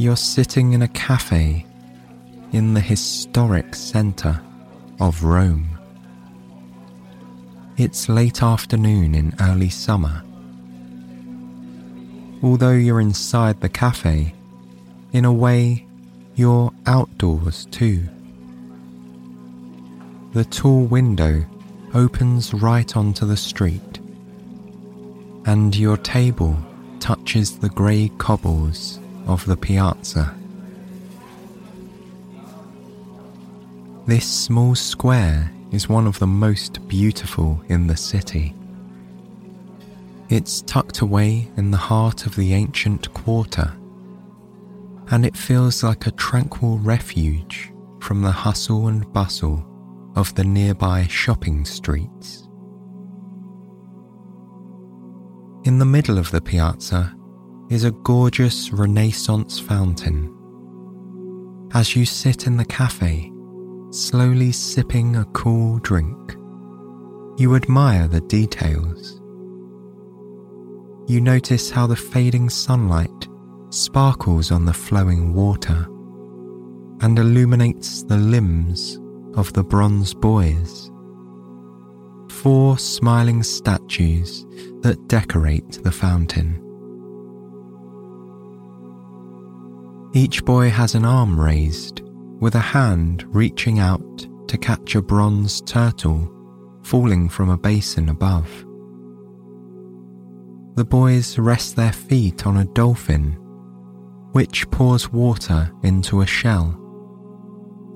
You're sitting in a cafe in the historic centre of Rome. It's late afternoon in early summer. Although you're inside the cafe, in a way, you're outdoors too. The tall window opens right onto the street, and your table touches the grey cobbles of the piazza. This small square is one of the most beautiful in the city. It's tucked away in the heart of the ancient quarter, and it feels like a tranquil refuge from the hustle and bustle of the nearby shopping streets. In the middle of the piazza is a gorgeous Renaissance fountain. As you sit in the cafe, slowly sipping a cool drink, you admire the details. You notice how the fading sunlight sparkles on the flowing water and illuminates the limbs of the bronze boys. Four smiling statues that decorate the fountain. Each boy has an arm raised, with a hand reaching out to catch a bronze turtle falling from a basin above. The boys rest their feet on a dolphin, which pours water into a shell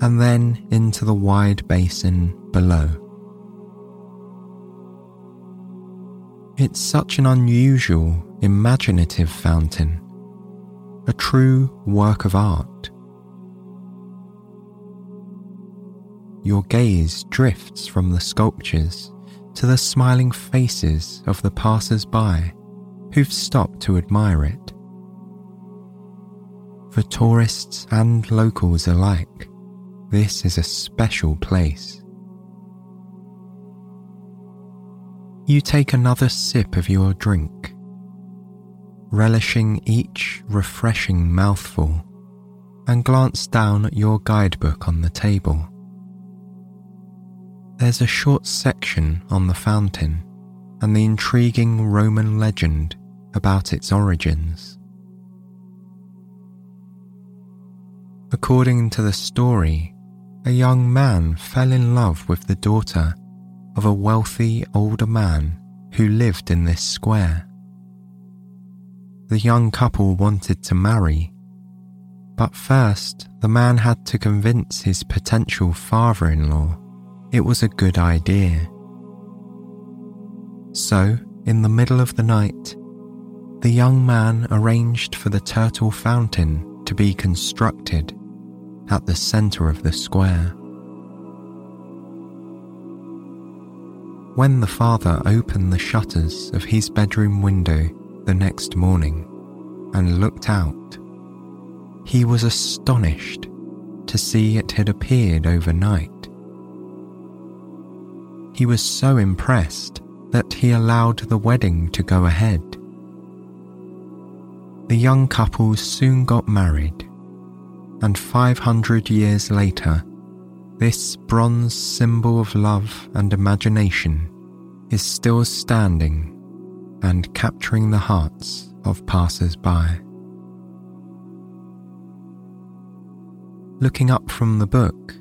and then into the wide basin below. It's such an unusual, imaginative fountain a true work of art. Your gaze drifts from the sculptures to the smiling faces of the passers by who've stopped to admire it. For tourists and locals alike, this is a special place. You take another sip of your drink relishing each refreshing mouthful, and glance down at your guidebook on the table. There's a short section on the fountain and the intriguing Roman legend about its origins. According to the story, a young man fell in love with the daughter of a wealthy older man who lived in this square. The young couple wanted to marry, but first the man had to convince his potential father in law it was a good idea. So, in the middle of the night, the young man arranged for the turtle fountain to be constructed at the centre of the square. When the father opened the shutters of his bedroom window the next morning and looked out, he was astonished to see it had appeared overnight. He was so impressed that he allowed the wedding to go ahead. The young couple soon got married, and 500 years later, this bronze symbol of love and imagination is still standing and capturing the hearts of passers by. Looking up from the book,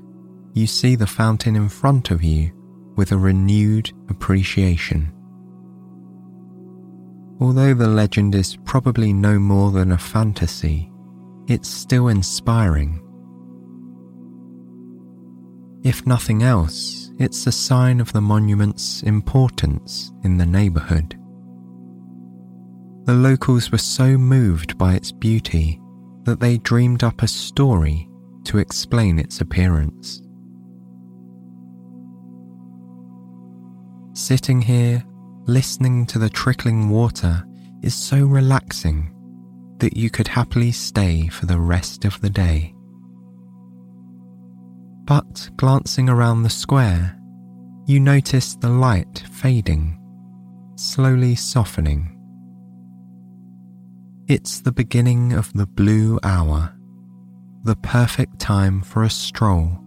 you see the fountain in front of you with a renewed appreciation. Although the legend is probably no more than a fantasy, it's still inspiring. If nothing else, it's a sign of the monument's importance in the neighbourhood. The locals were so moved by its beauty that they dreamed up a story to explain its appearance. Sitting here, listening to the trickling water, is so relaxing that you could happily stay for the rest of the day. But glancing around the square, you notice the light fading, slowly softening. It's the beginning of the blue hour, the perfect time for a stroll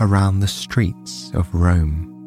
around the streets of Rome.